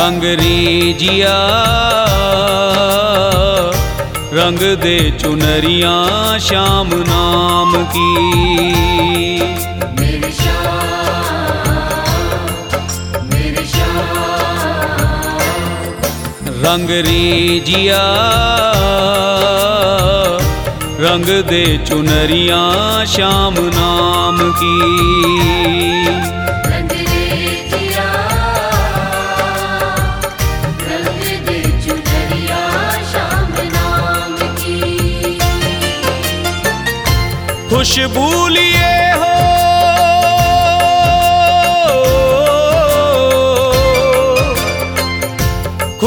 रंग रेजिया रंग दे चुनरिया श्याम नाम की। रंग रेजिया रंग दे चुनरिया श्याम नाम की। रंग रेजिया रंग दे श्याम नाम की। खुशबू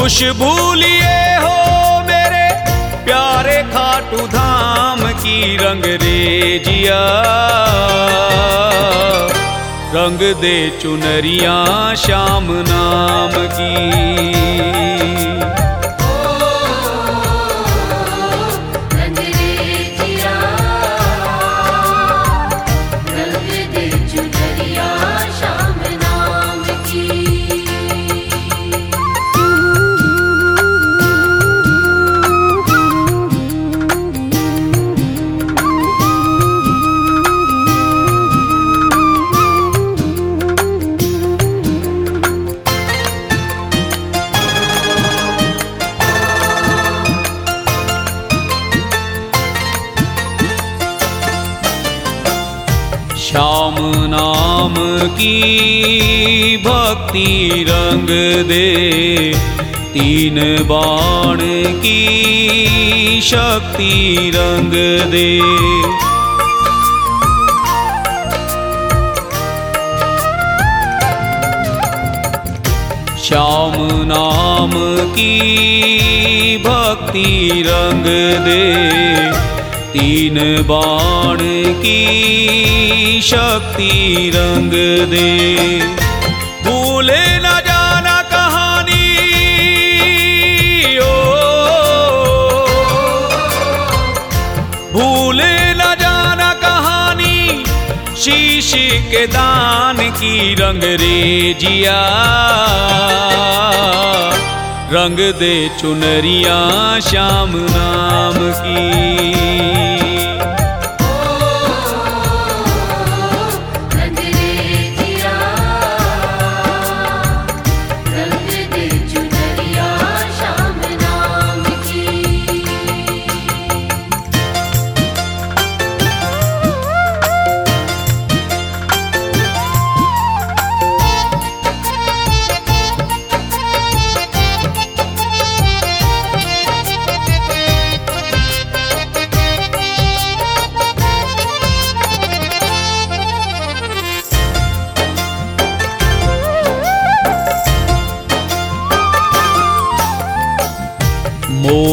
खुशबू लिए हो मेरे प्यारे खाटू धाम की रंग रेजिया रंग दे चुनरिया श्याम नाम की। नाम की भक्ति रंग दे। तीन बाण की शक्ति रंग दे। श्याम नाम की भक्ति रंग दे। तीन बाण की शक्ति रंग दे। भूले न जाना कहानी, ओ। भूले न जाना कहानी, शीश के दान की रंग रेजिया। रंग दे चुनरिया श्याम नाम की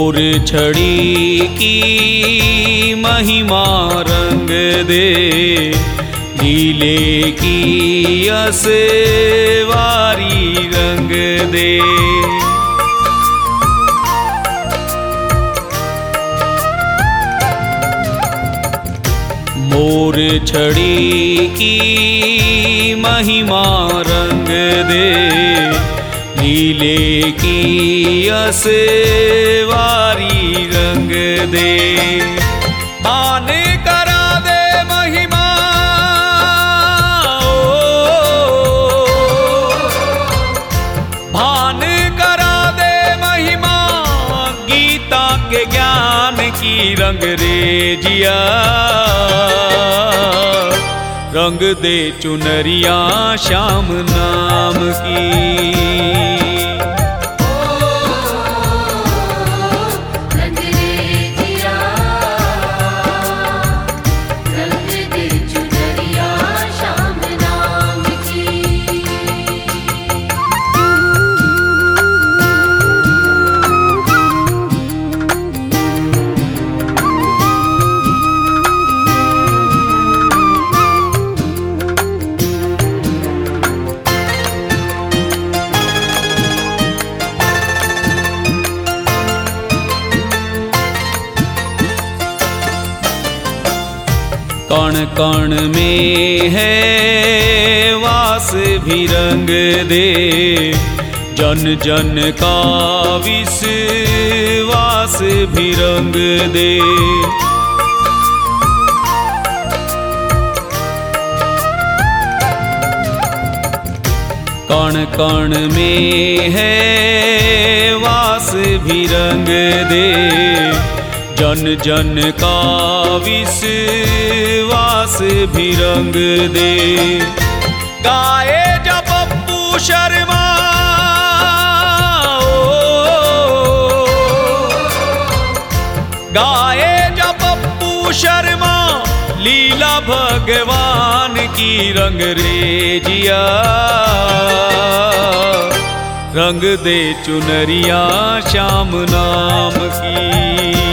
मोर छड़ी की महिमा रंग दे। लीले की असवारी रंग दे। मोर छड़ी की महिमा रंग दे। नीले की असवारी रंग दे। आने करा दे महिमा ओ, भान करा दे महिमा गीता के ज्ञान की रंग रेजिया रंग दे चुनरिया श्याम नाम की। कण कण में है वास भी रंग दे। जन जन का विश्वास भी रंग दे। कण कण में है वास भी रंग दे। जन जन का विश्वास भी रंग दे। गाए जब पप्पू शर्मा ओ, गाए जब पप्पू शर्मा लीला भगवान की रंग रेजिया। रंग दे चुनरिया श्याम नाम की।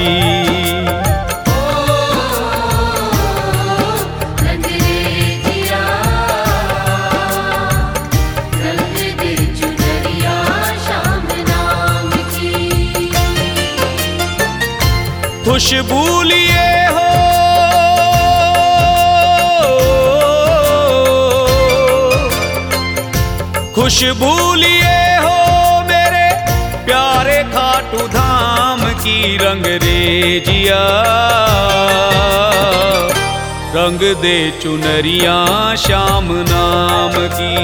खुशबू लिए हो। खुशबू लिए हो मेरे प्यारे खाटू धाम की रंग रेजिया रंग दे चुनरिया श्याम नाम की।